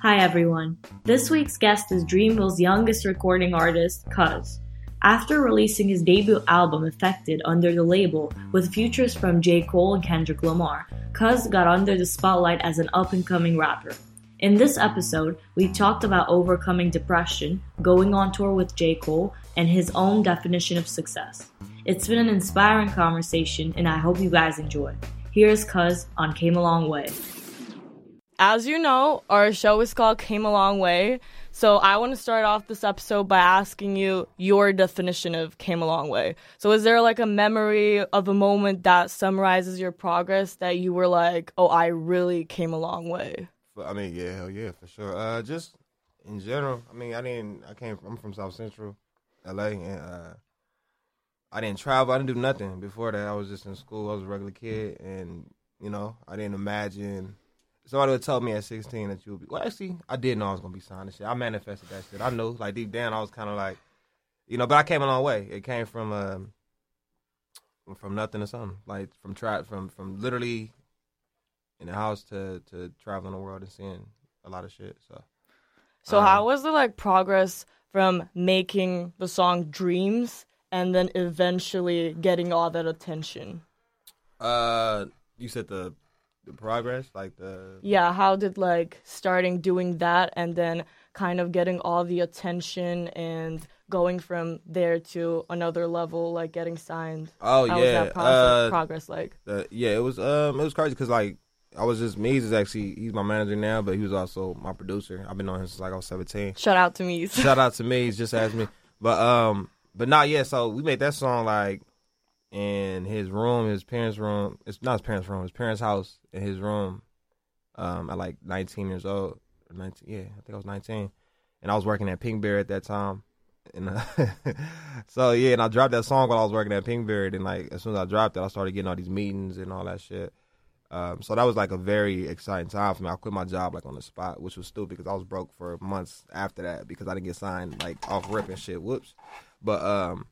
Hi everyone. This week's guest is Dreamville's youngest recording artist, Cozz. After releasing his debut album Effected under the label with features from J. Cole and Kendrick Lamar, Cozz got under the spotlight as an up and coming rapper. In this episode, we talked about overcoming depression, going on tour with J. Cole, and his own definition of success. It's been an inspiring conversation, and I hope you guys enjoy. Here's Cozz on Came a Long Way as you know, our show is called Came a Long Way. So I want to start off this episode by asking you your definition of Came a Long Way. So is there like a memory of a moment that summarizes your progress that you were like, oh, I really came a long way? I mean, yeah, hell yeah, for sure. Uh, just in general, I mean, I didn't, I came, I'm from South Central, LA, and uh, I didn't travel. I didn't do nothing before that. I was just in school. I was a regular kid, and you know, I didn't imagine somebody would tell me at 16 that you would be. Well, actually, I did know I was gonna be signed and shit. I manifested that shit. I knew, like deep down, I was kind of like, you know. But I came a long way. It came from um, from nothing to something. Like from try from from literally in the house to to traveling the world and seeing a lot of shit. So. So um, how was the like progress from making the song Dreams and then eventually getting all that attention? Uh, you said the the progress, like the yeah. How did like starting doing that and then kind of getting all the attention and going from there to another level, like getting signed. Oh How yeah, was that process, uh, progress like? The, yeah, it was um it was crazy because like I was just Meez is actually he's my manager now, but he was also my producer. I've been on him since like I was seventeen. Shout out to Meez. Shout out to Meez, just asked me. But um, but not yet. So we made that song like in his room, his parents' room. It's not his parents' room, his parents' house in his room. Um, at like 19 years old, 19, yeah, I think I was 19, and I was working at Pinkberry at that time. And uh, so yeah, and I dropped that song while I was working at Pinkberry, And like as soon as I dropped it, I started getting all these meetings and all that shit. Um, so that was like a very exciting time for me. I quit my job like on the spot, which was stupid because I was broke for months after that because I didn't get signed like off rip and shit. Whoops. But um,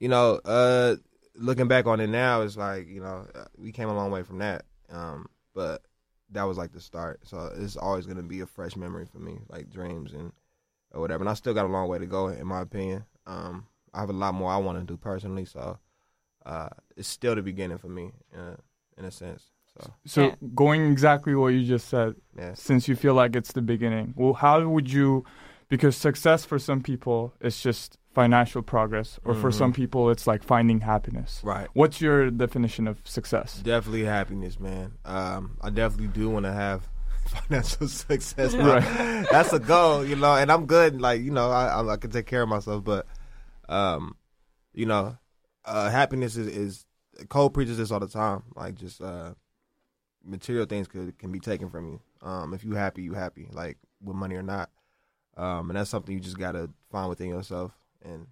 you know, uh, looking back on it now, it's like you know uh, we came a long way from that. Um, but that was like the start. So it's always gonna be a fresh memory for me, like dreams and or whatever. And I still got a long way to go, in my opinion. Um, I have a lot more I want to do personally, so uh, it's still the beginning for me, uh, in a sense. So, so yeah. going exactly what you just said, yeah. since you feel like it's the beginning, well, how would you? Because success for some people is just financial progress, or mm-hmm. for some people, it's like finding happiness. Right. What's your definition of success? Definitely happiness, man. Um, I definitely do want to have financial success. Right. That's a goal, you know. And I'm good. Like you know, I, I, I can take care of myself, but um, you know, uh, happiness is, is Cole preaches this all the time. Like just uh, material things could can be taken from you. Um, if you happy, you happy, like with money or not. Um, and that's something you just gotta find within yourself and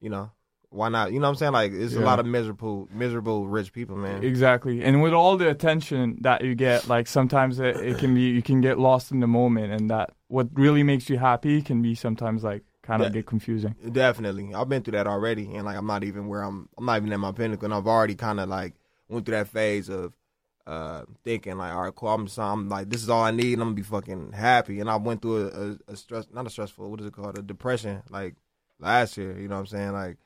you know why not? You know what I'm saying? Like it's yeah. a lot of miserable, miserable rich people, man. Exactly. And with all the attention that you get, like sometimes it, it, can be you can get lost in the moment, and that what really makes you happy can be sometimes like kind of De- get confusing. Definitely, I've been through that already, and like I'm not even where I'm. I'm not even at my pinnacle, and I've already kind of like went through that phase of uh, thinking like, all right, cool. I'm, I'm like, this is all I need, and I'm gonna be fucking happy. And I went through a, a, a stress, not a stressful, what is it called, a depression, like last year. You know what I'm saying? Like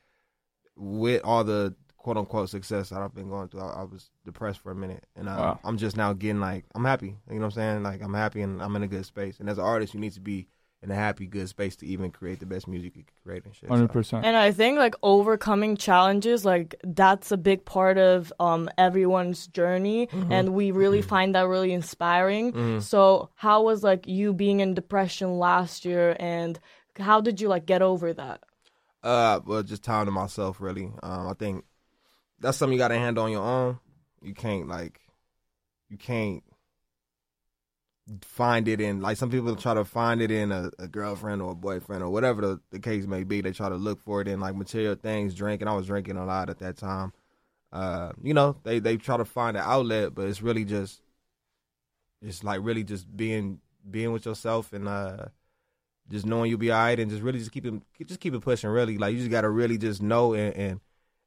with all the quote unquote success that I've been going through, I, I was depressed for a minute, and uh, wow. I'm just now getting like I'm happy. You know what I'm saying? Like I'm happy and I'm in a good space. And as an artist, you need to be in a happy, good space to even create the best music you can create and shit. Hundred percent. And I think like overcoming challenges, like that's a big part of um, everyone's journey, mm-hmm. and we really mm-hmm. find that really inspiring. Mm-hmm. So, how was like you being in depression last year, and how did you like get over that? Uh, well, just time to myself, really. Um, I think that's something you got to handle on your own. You can't like, you can't find it in like some people try to find it in a, a girlfriend or a boyfriend or whatever the, the, case may be. They try to look for it in like material things, drinking. I was drinking a lot at that time. Uh, you know, they they try to find an outlet, but it's really just, it's like really just being being with yourself and uh just knowing you'll be all right and just really just keep it just keep it pushing really like you just gotta really just know and and,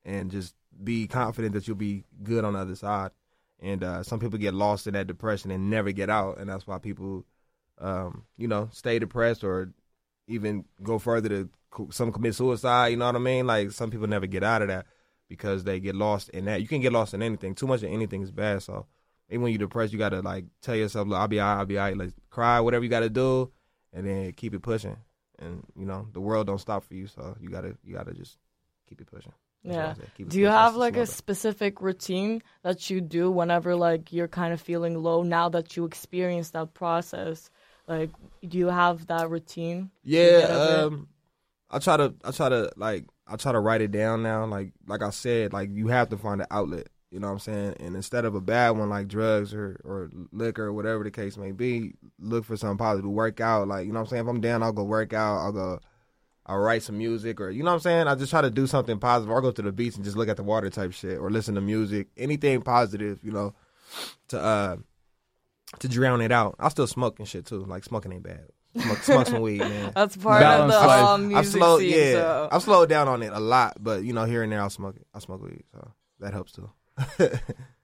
and just be confident that you'll be good on the other side and uh, some people get lost in that depression and never get out and that's why people um, you know, stay depressed or even go further to some commit suicide. You know what I mean? Like some people never get out of that because they get lost in that. You can get lost in anything. Too much of anything is bad. So even when you're depressed, you gotta like tell yourself, "I'll be alright. I'll be alright." Like cry, whatever you gotta do, and then keep it pushing. And you know the world don't stop for you, so you gotta you gotta just keep it pushing. That's yeah. Do you have like a specific routine that you do whenever like you're kind of feeling low now that you experience that process? Like, do you have that routine? Yeah. Um, I try to I try to like I try to write it down now. Like like I said, like you have to find an outlet. You know what I'm saying? And instead of a bad one like drugs or, or liquor or whatever the case may be, look for something positive. Work out. Like, you know what I'm saying? If I'm down, I'll go work out. I'll go I'll write some music or you know what I'm saying? I just try to do something positive. I'll go to the beach and just look at the water type shit or listen to music. Anything positive, you know, to uh to drown it out. I still smoke and shit too. Like smoking ain't bad. Smoke, smoke some weed, man. That's part Balance of the um, music I've slowed, scene, yeah, so. I've slowed down on it a lot, but you know, here and there I'll smoke it. I smoke weed, so that helps too.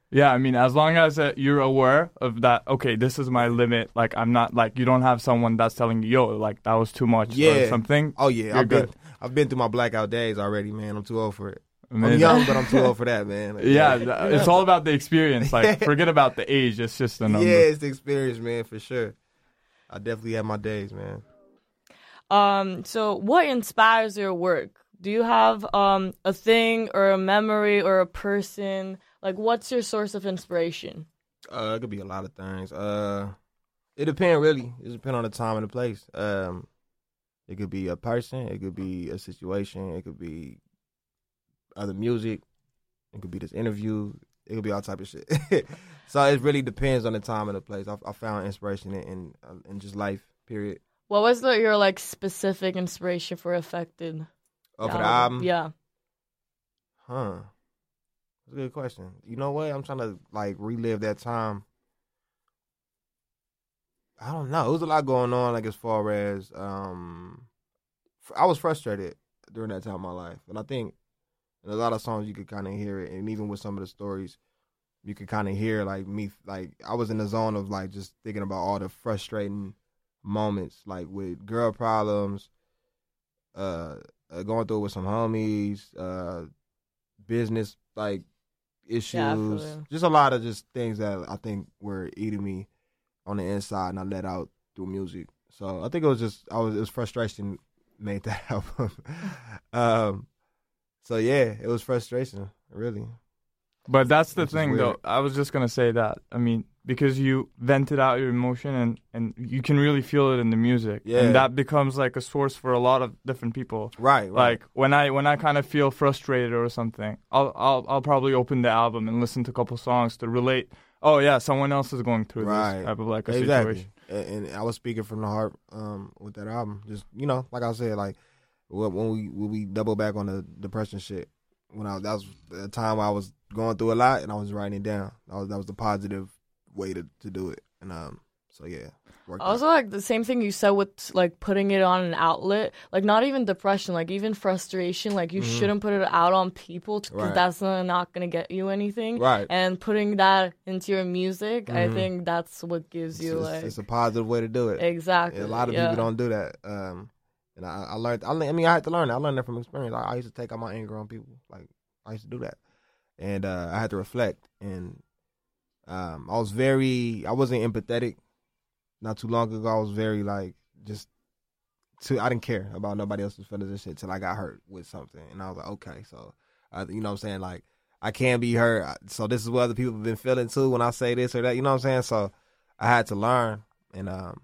Yeah, I mean, as long as uh, you're aware of that, okay, this is my limit. Like, I'm not like you don't have someone that's telling you, yo, like that was too much, yeah, or something. Oh yeah, I've good. been I've been through my blackout days already, man. I'm too old for it. Amazing. I'm young, but I'm too old for that, man. Like, yeah, yeah, it's all about the experience. Like, forget about the age; it's just the number. Yeah, it's the experience, man, for sure. I definitely have my days, man. Um, so what inspires your work? Do you have um a thing or a memory or a person like, what's your source of inspiration? Uh, it could be a lot of things. Uh, it depends really. It depends on the time and the place. Um, it could be a person. It could be a situation. It could be other music. It could be this interview. It could be all type of shit. so it really depends on the time and the place. I, I found inspiration in in, uh, in, just life. Period. What was the, your like specific inspiration for Effected? Oh, for the album? Yeah. Huh. That's a good question. You know what? I'm trying to like relive that time. I don't know. It was a lot going on, like as far as um, I was frustrated during that time of my life, and I think in a lot of songs you could kind of hear it, and even with some of the stories, you could kind of hear like me, like I was in the zone of like just thinking about all the frustrating moments, like with girl problems, uh, uh going through it with some homies, uh, business like issues, yeah, just a lot of just things that I think were eating me on the inside, and I let out through music. So I think it was just I was it was frustration made that album. um, so yeah, it was frustration, really. But that's the thing, though. I was just gonna say that. I mean, because you vented out your emotion and, and you can really feel it in the music. Yeah. And that becomes like a source for a lot of different people. Right, right. Like when I when I kind of feel frustrated or something, I'll I'll I'll probably open the album and listen to a couple songs to relate. Oh yeah, someone else is going through right. this type of like a exactly. situation. And, I was speaking from the heart um, with that album. Just you know, like I said, like when we when we double back on the depression shit, when I that was the time I was going through a lot and I was writing it down. Was that was the positive way to, to do it. And um, so yeah. Also, out. like the same thing you said with like putting it on an outlet, like not even depression, like even frustration. Like you mm-hmm. shouldn't put it out on people because right. that's not gonna get you anything. Right. And putting that into your music, mm-hmm. I think that's what gives you it's, like it's a positive way to do it. Exactly. a lot of yeah. people don't do that. Um, and I, I learned. I, I mean, I had to learn that. I learned that from experience. I, I used to take out my anger on people. Like I used to do that, and uh, I had to reflect and um, I was very, I wasn't empathetic. Not too long ago, I was very like just. To, I didn't care about nobody else's feelings and shit till I got hurt with something, and I was like, okay, so, uh, you know what I'm saying, like I can be hurt, so this is what other people have been feeling too when I say this or that, you know what I'm saying. So I had to learn, and um,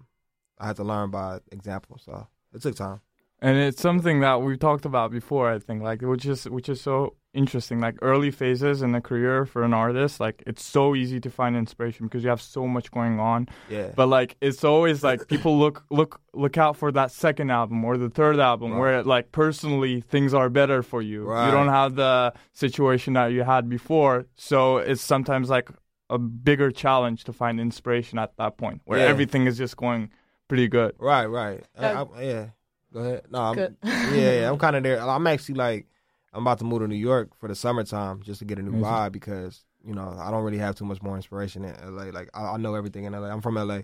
I had to learn by example. So it took time and it's something that we've talked about before i think like which is which is so interesting like early phases in a career for an artist like it's so easy to find inspiration because you have so much going on yeah but like it's always like people look look look out for that second album or the third album right. where like personally things are better for you right. you don't have the situation that you had before so it's sometimes like a bigger challenge to find inspiration at that point where yeah. everything is just going pretty good right right I, I, yeah Go ahead. No, I'm, yeah, yeah, I'm kind of there. I'm actually like, I'm about to move to New York for the summertime just to get a new mm-hmm. vibe because you know I don't really have too much more inspiration in LA. Like I, I know everything in LA. I'm from LA,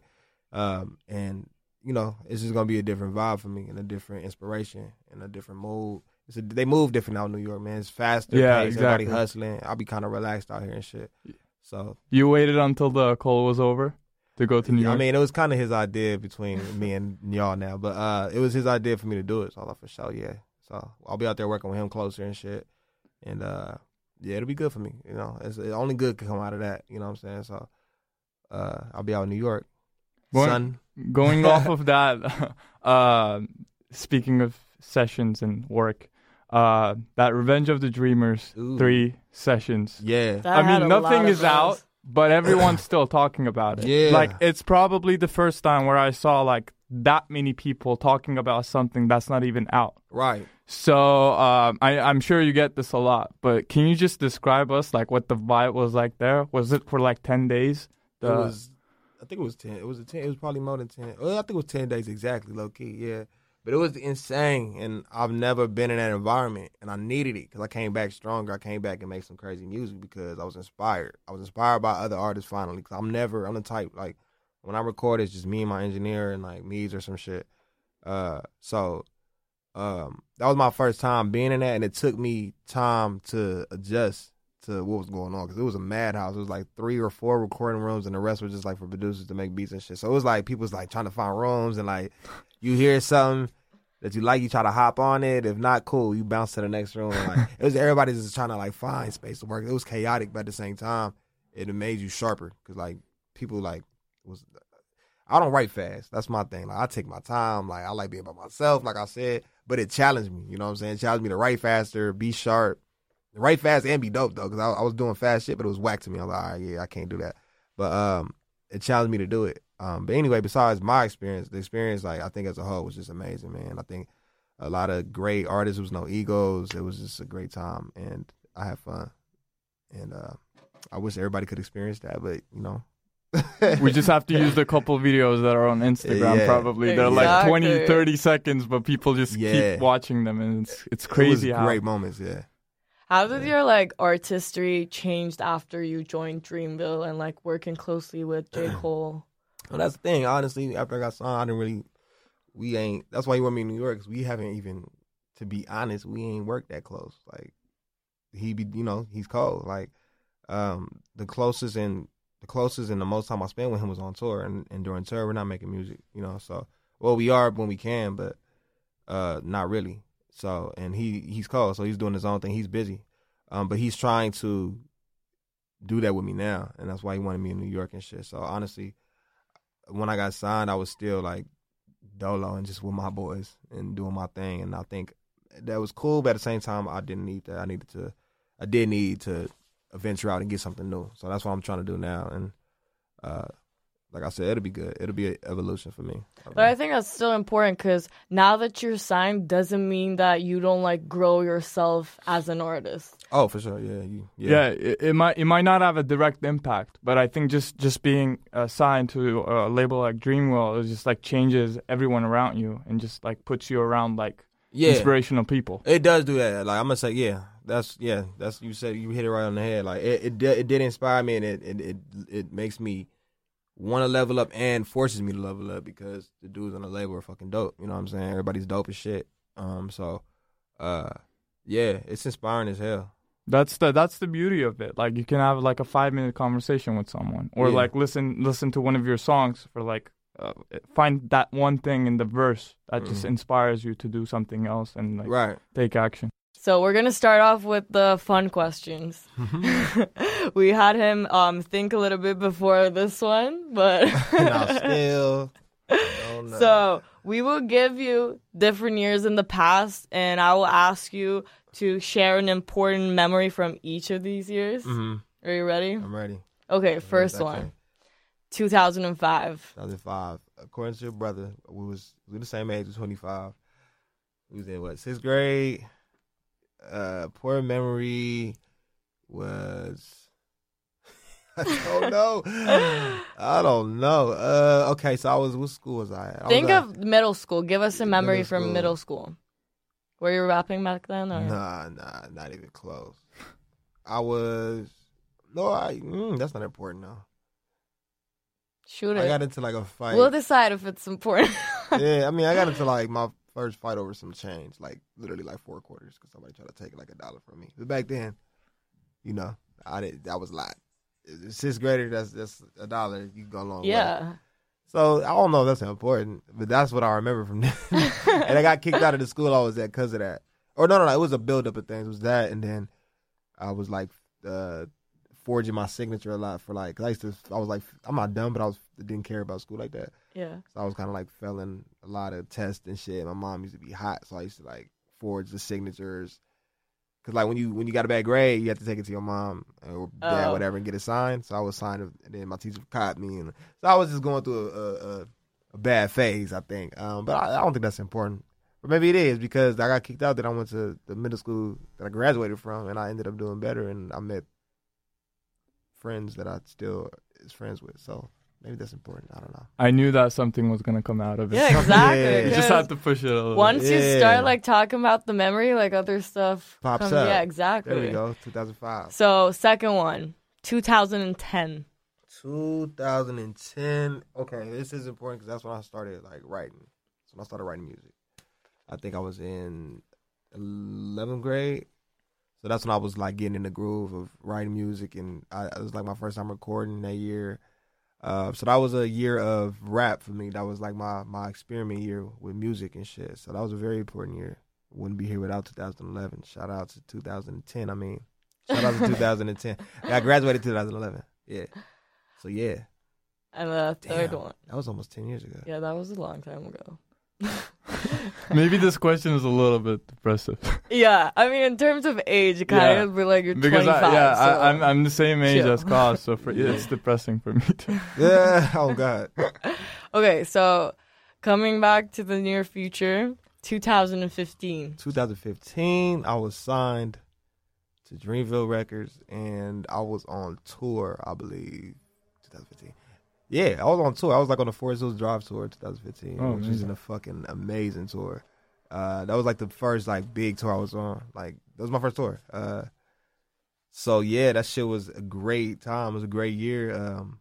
um, and you know, it's just gonna be a different vibe for me and a different inspiration and a different mood. It's a, they move different out in New York, man. It's faster, Yeah, pace, exactly. everybody hustling. I'll be kind of relaxed out here and shit. So You waited until the call was over to go to New York. I mean, it was kind of his idea between me and y'all now, but uh, it was his idea for me to do it. So I thought for sure, yeah. So I'll be out there working with him closer and shit, and uh, yeah, it'll be good for me. You know, it's, it, only good can come out of that. You know what I'm saying? So uh, I'll be out in New York, Going- son. Going off of that, uh, speaking of sessions and work, uh, that Revenge of the Dreamers Ooh. three sessions. Yeah, That I mean, nothing is out, buzz. But everyone's still talking about it. Yeah. Like, it's probably the first time where I saw like that many people talking about something that's not even out. right. So um, I, I'm sure you get this a lot, but can you just describe us like what the vibe was like there? Was it for like ten days? it was, I think it was ten. It was a ten. It was probably more than ten. Well, I think it was ten days exactly, low key. Yeah, but it was insane, and I've never been in that environment, and I needed it because I came back stronger. I came back and made some crazy music because I was inspired. I was inspired by other artists finally. Because I'm never, I'm the type like when I record, it's just me and my engineer and like Meez or some shit. Uh, so um, that was my first time being in that, and it took me time to adjust to what was going on because it was a madhouse. It was like three or four recording rooms, and the rest were just like for producers to make beats and shit. So it was like people was like trying to find rooms, and like you hear something that you like, you try to hop on it. If not, cool, you bounce to the next room. And, like it was everybody just trying to like find space to work. It was chaotic, but at the same time, it made you sharper because like people like was. I don't write fast. That's my thing. Like I take my time. Like I like being by myself, like I said. But it challenged me. You know what I'm saying? It challenged me to write faster, be sharp, write fast and be dope though. Because I, I was doing fast shit, but it was whack to me. I was like, all right, yeah, I can't do that. But um, it challenged me to do it. Um, but anyway, besides my experience, the experience, like I think as a whole, was just amazing, man. I think a lot of great artists. There was no egos. It was just a great time, and I had fun. And uh, I wish everybody could experience that, but you know. we just have to use the couple videos that are on Instagram Yeah. probably. They're like 20, 30 seconds, but people just Yeah. keep watching them and it's it's It was crazy how great moments, yeah. How did your like artistry changed after you joined Dreamville and like working closely with J. Cole? Well, that's the thing. Honestly, after I got signed, I didn't really. We ain't. That's why you want me in New York. Cause we haven't even. To be honest, we ain't worked that close. Like he be, you know, he's cold. Like um, the closest and the closest and the most time I spent with him was on tour, and, and during tour we're not making music. You know, so well we are when we can, but uh, not really. So and he he's cold, so he's doing his own thing. He's busy, um, but he's trying to do that with me now, and that's why he wanted me in New York and shit. So honestly when I got signed, I was still like dolo and just with my boys and doing my thing. And I think that was cool, but at the same time, I didn't need that. I needed to, I did need to venture out and get something new. So that's what I'm trying to do now. And uh, like I said, it'll be good. It'll be an evolution for me. But I think that's still important because now that you're signed doesn't mean that you don't like grow yourself as an artist. oh, for sure. Yeah. You, yeah, yeah. it, it might it might not have a direct impact, but I think just just being uh, signed to a label like Dreamville it just like changes everyone around you and just like puts you around like Yeah. inspirational people. It does do that. Like I'm gonna say, yeah, that's yeah, that's you said you hit it right on the head. Like it, it, did, it did inspire me, and it, it, it, it makes me want to level up and forces me to level up because the dudes on the label are fucking dope. You know what I'm saying? Everybody's dope as shit. Um, so, uh, yeah, it's inspiring as hell. That's the that's the beauty of it. Like you can have like a five minute conversation with someone, or Yeah. like listen listen to one of your songs for like uh, find that one thing in the verse that just Mhm. inspires you to do something else and like Right. take action. So we're gonna start off with the fun questions. we had him um, think a little bit before this one, but now still, don't so we will give you different years in the past, and I will ask you to share an important memory from each of these years. hmm Are you ready? I'm ready. Okay, first Okay. one, 2005. 2005. According to your brother, we was we were the same age, was 25. We was in what sixth grade. Uh, poor memory was. I don't know. I don't know. Uh, okay, so I was. What school was I at? I Think at- of middle school. Give us a memory Middle from middle school. Were you rapping back then? Or? Nah, nah, not even close. I was. No, I. Mm, that's not important though. Shoot it. I got into like a fight. We'll decide if it's important. yeah, I mean, I got into like my first fight over some change, like literally like four quarters, because somebody tried to take like a dollar from me. But back then, you know, I did that was a lot. Sixth grader, that's that's a dollar. You go a long yeah. way. So I don't know if that's important, but that's what I remember from then. and I got kicked out of the school I was at because of that. Or no, no, no, it was a build up of things. It was that, and then I was like uh, forging my signature a lot for like. Cause I used to, I was like, I'm not dumb, but I was didn't care about school like that. Yeah. So I was kind of like failing a lot of tests and shit. My mom used to be hot, so I used to like forge the signatures. Cause like when you when you got a bad grade, you have to take it to your mom or dad, Oh. whatever, and get it signed. So I was signed, and then my teacher caught me, and so I was just going through a, a, a, bad phase, I think. Um, but I, I don't think that's important. But maybe it is because I got kicked out. That I went to the middle school that I graduated from, and I ended up doing better, and I met friends that I still is friends with. So maybe that's important. I don't know. I knew that something was gonna come out of it. Yeah, exactly. Yeah. You just have to push it a little. Once you Yeah. start like talking about the memory, like other stuff Pops comes- up. Yeah, exactly. There we go. 2005. So second one, 2010. 2010. Okay, this is important because that's when I started like writing. That's when I started writing music. I think I was in 11th grade. So that's when I was like getting in the groove of writing music, and I, it was like my first time recording that year. Uh, so that was a year of rap for me. That was like my my experiment year with music and shit. So that was a very important year. Wouldn't be here without 2011. Shout out to 2010. I mean, shout out to 2010. Yeah, I graduated 2011. Yeah. So yeah, And the third Damn. one. that was almost 10 years ago. Yeah, that was a long time ago. Maybe this question is a little bit depressive Yeah, I mean, in terms of age, kind Yeah. of be like you're because 25. I, yeah, so. I, I'm I'm the same age Chill. as Cozz, so for, it's depressing for me too. Yeah. Oh God. okay, so coming back to the near future, 2015. 2015, I was signed to Dreamville Records, and I was on tour. I believe 2015. Yeah, I was on tour. I was like on the Forest Hills Drive tour 2015, Oh, which was a fucking amazing tour. Uh, that was like the first like big tour I was on. Like that was my first tour. Uh, so yeah, that shit was a great time. It was a great year. Um,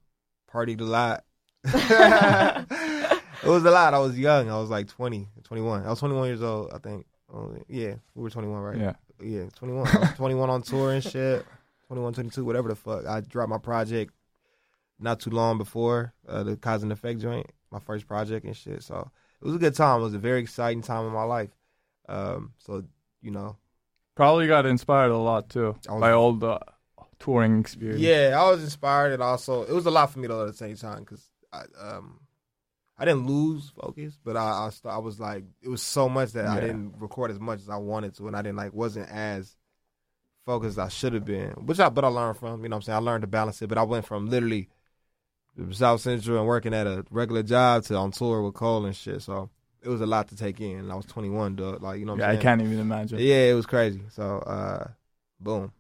partied a lot. it was a lot. I was young. I was like 20, 21. I was 21 years old, I think. Oh, yeah, we were 21, right? Yeah. Yeah, 21. I was 21 on tour and shit. 21, 22, whatever the fuck. I dropped my project not too long before uh, the Cozz and Effect joint, my first project and shit. So it was a good time. It was a very exciting time in my life. Um, so, you know, Probably got inspired a lot too was- by all the touring experience. Yeah, I was inspired, and also it was a lot for me though at the same time because I um I didn't lose focus, but I I, st- I was like it was so much that I didn't record as much as I wanted to, and I didn't like wasn't as focused as I should have been. Which I but I learned from you know what I'm saying I learned to balance it, but I went from literally South Central and working at a regular job to on tour with Cole and shit. So it was a lot to take in. And I was 21, dog. Like you know what Yeah, I can't even imagine. Yeah, it was crazy. So uh, boom.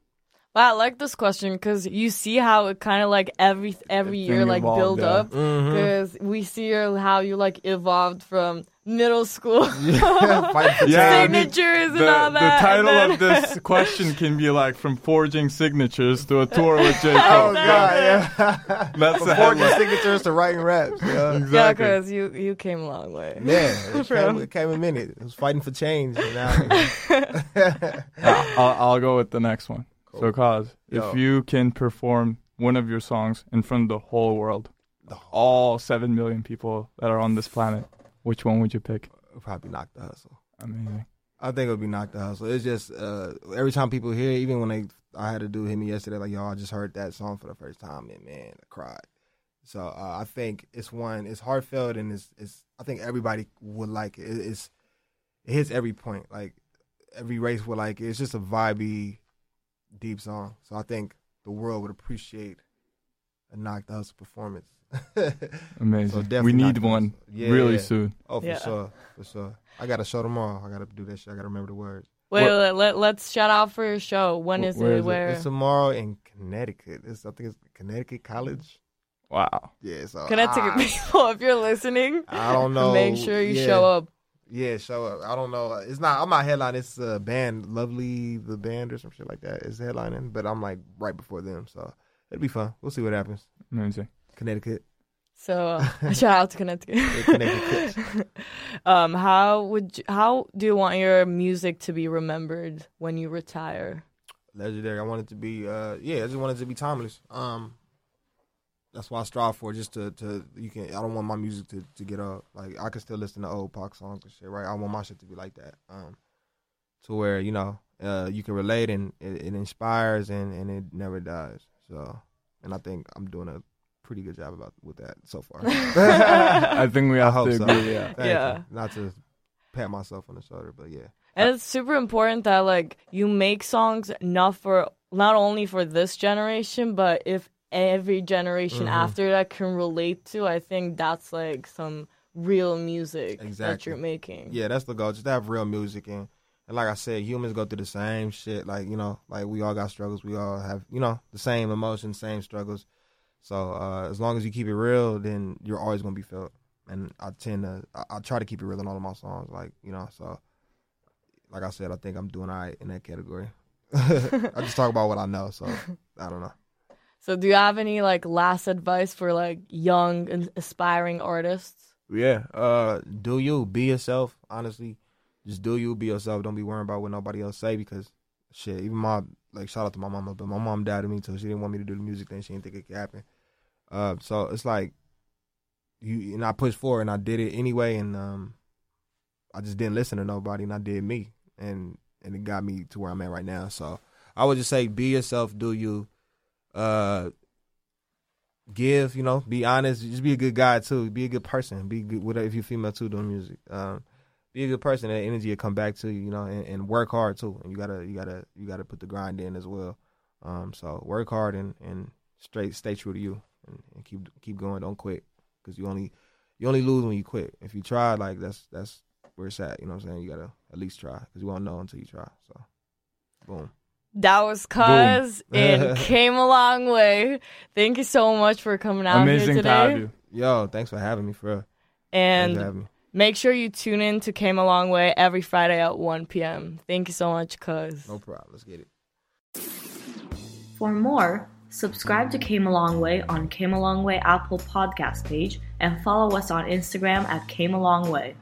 But I like this question because you see how it kind of like every every Everything year like evolved, build yeah. up mm-hmm. because we see how you like evolved from middle school Fighting for Yeah, I mean, signatures The, and all that. the title and of this question can be like from forging signatures to a tour with J. Oh god, yeah. That's From the forging signatures to writing raps. Yeah, yeah, Exactly. because you you came a long way. yeah. It Bro. came, it came a minute. It was fighting for change. and now- I'll, I'll go with the next one. So, cause Yo. if you can perform one of your songs in front of the whole world, all seven million people that are on this planet, which one would you pick? Probably knock the hustle. Amazing. I think it would be knock the hustle. It's just uh, every time people hear, it, even when they, I had to do hit me yesterday, like I just heard that song for the first time, and man, I cried. So uh, I think it's one, it's heartfelt, and it's, it's. I think everybody would like it. It- It's, it hits every point. Like every race would like it. It's just a vibey, deep song. So I think the world would appreciate a knock the performance. Amazing. So we need one Yeah. really soon. Oh, for Yeah. sure, for sure. I got a show tomorrow. I got to do that shit. I got to remember the words. Wait, What- let, let, let's shout out for your show. When Wh- is where it? is it? Where? It's tomorrow in Connecticut. It's, I think it's Connecticut College. Wow. Yeah, so Connecticut ah, people, if you're listening, I don't know. make sure you Yeah. show up. Yeah, show up. I don't know. It's not. I'm not headlining. It's a band, Lovely the band or some shit like that. Is headlining, but I'm like right before them, so it'll be fun. We'll see what happens. Amazing. Connecticut. So shout out to Connecticut. um, how would you, how do you want your music to be remembered when you retire? Legendary. I want it to be uh yeah, I just want it to be timeless. Um that's why I strive for just to to you can I don't want my music to, to get up. Like I can still listen to old pop songs and shit, right? I want my shit to be like that. Um to where, you know, uh you can relate and it, it inspires and, and it never dies. So and I think I'm doing a pretty good job about with that so far. I think we have I to so. agree. Yeah. Yeah. You. Not to pat myself on the shoulder, but yeah. And it's super important that like you make songs not for not only for this generation, but if every generation Mhm. after that can relate to, I think that's like some real music that Exactly. you're making. Yeah, that's the goal. Just to have real music and, and like I said, humans go through the same shit. Like you know, like we all got struggles. We all have you know the same emotions, same struggles. So uh, as long as you keep it real, then you're always gonna be felt. And I tend to, I, I try to keep it real in all of my songs. Like you know, so like I said, I think I'm doing all right in that category. I just talk about what I know. So I don't know. So do you have any like last advice for like young and aspiring artists? Yeah. Uh, do you be yourself? Honestly, just do you be yourself. Don't be worrying about what nobody else say because shit. Even my like shout out to my mama, but my mom doubted me, so she didn't want me to do the music thing. She didn't think it could happen. Uh, so it's like you and I pushed forward and I did it anyway, and um, I just didn't listen to nobody, and I did me, and and it got me to where I'm at right now. So I would just say, be yourself. Do you? Uh, give, you know, be honest, just be a good guy too. Be a good person. Be good whatever if you're female too doing music. Um, be a good person. That energy will come back to you, you know, and, and work hard too. And you gotta you gotta you gotta put the grind in as well. Um, so work hard and, and straight stay true to you and, and keep keep going. Don't quit because you only you only lose when you quit. If you try, like that's that's where it's at. You know what I'm saying? You gotta at least try because you won't know until you try. So, boom. That was Cozz It came a long way. Thank you so much for coming out here today. to have you. Yo, thanks for having me, for real. And for me. make sure you tune in to Came a Long Way every Friday at 1 p.m. Thank you so much, Cozz. No problem. Let's get it. For more, subscribe to Came a Long Way on Came a Long Way Apple podcast page and follow us on Instagram at Came a Long Way.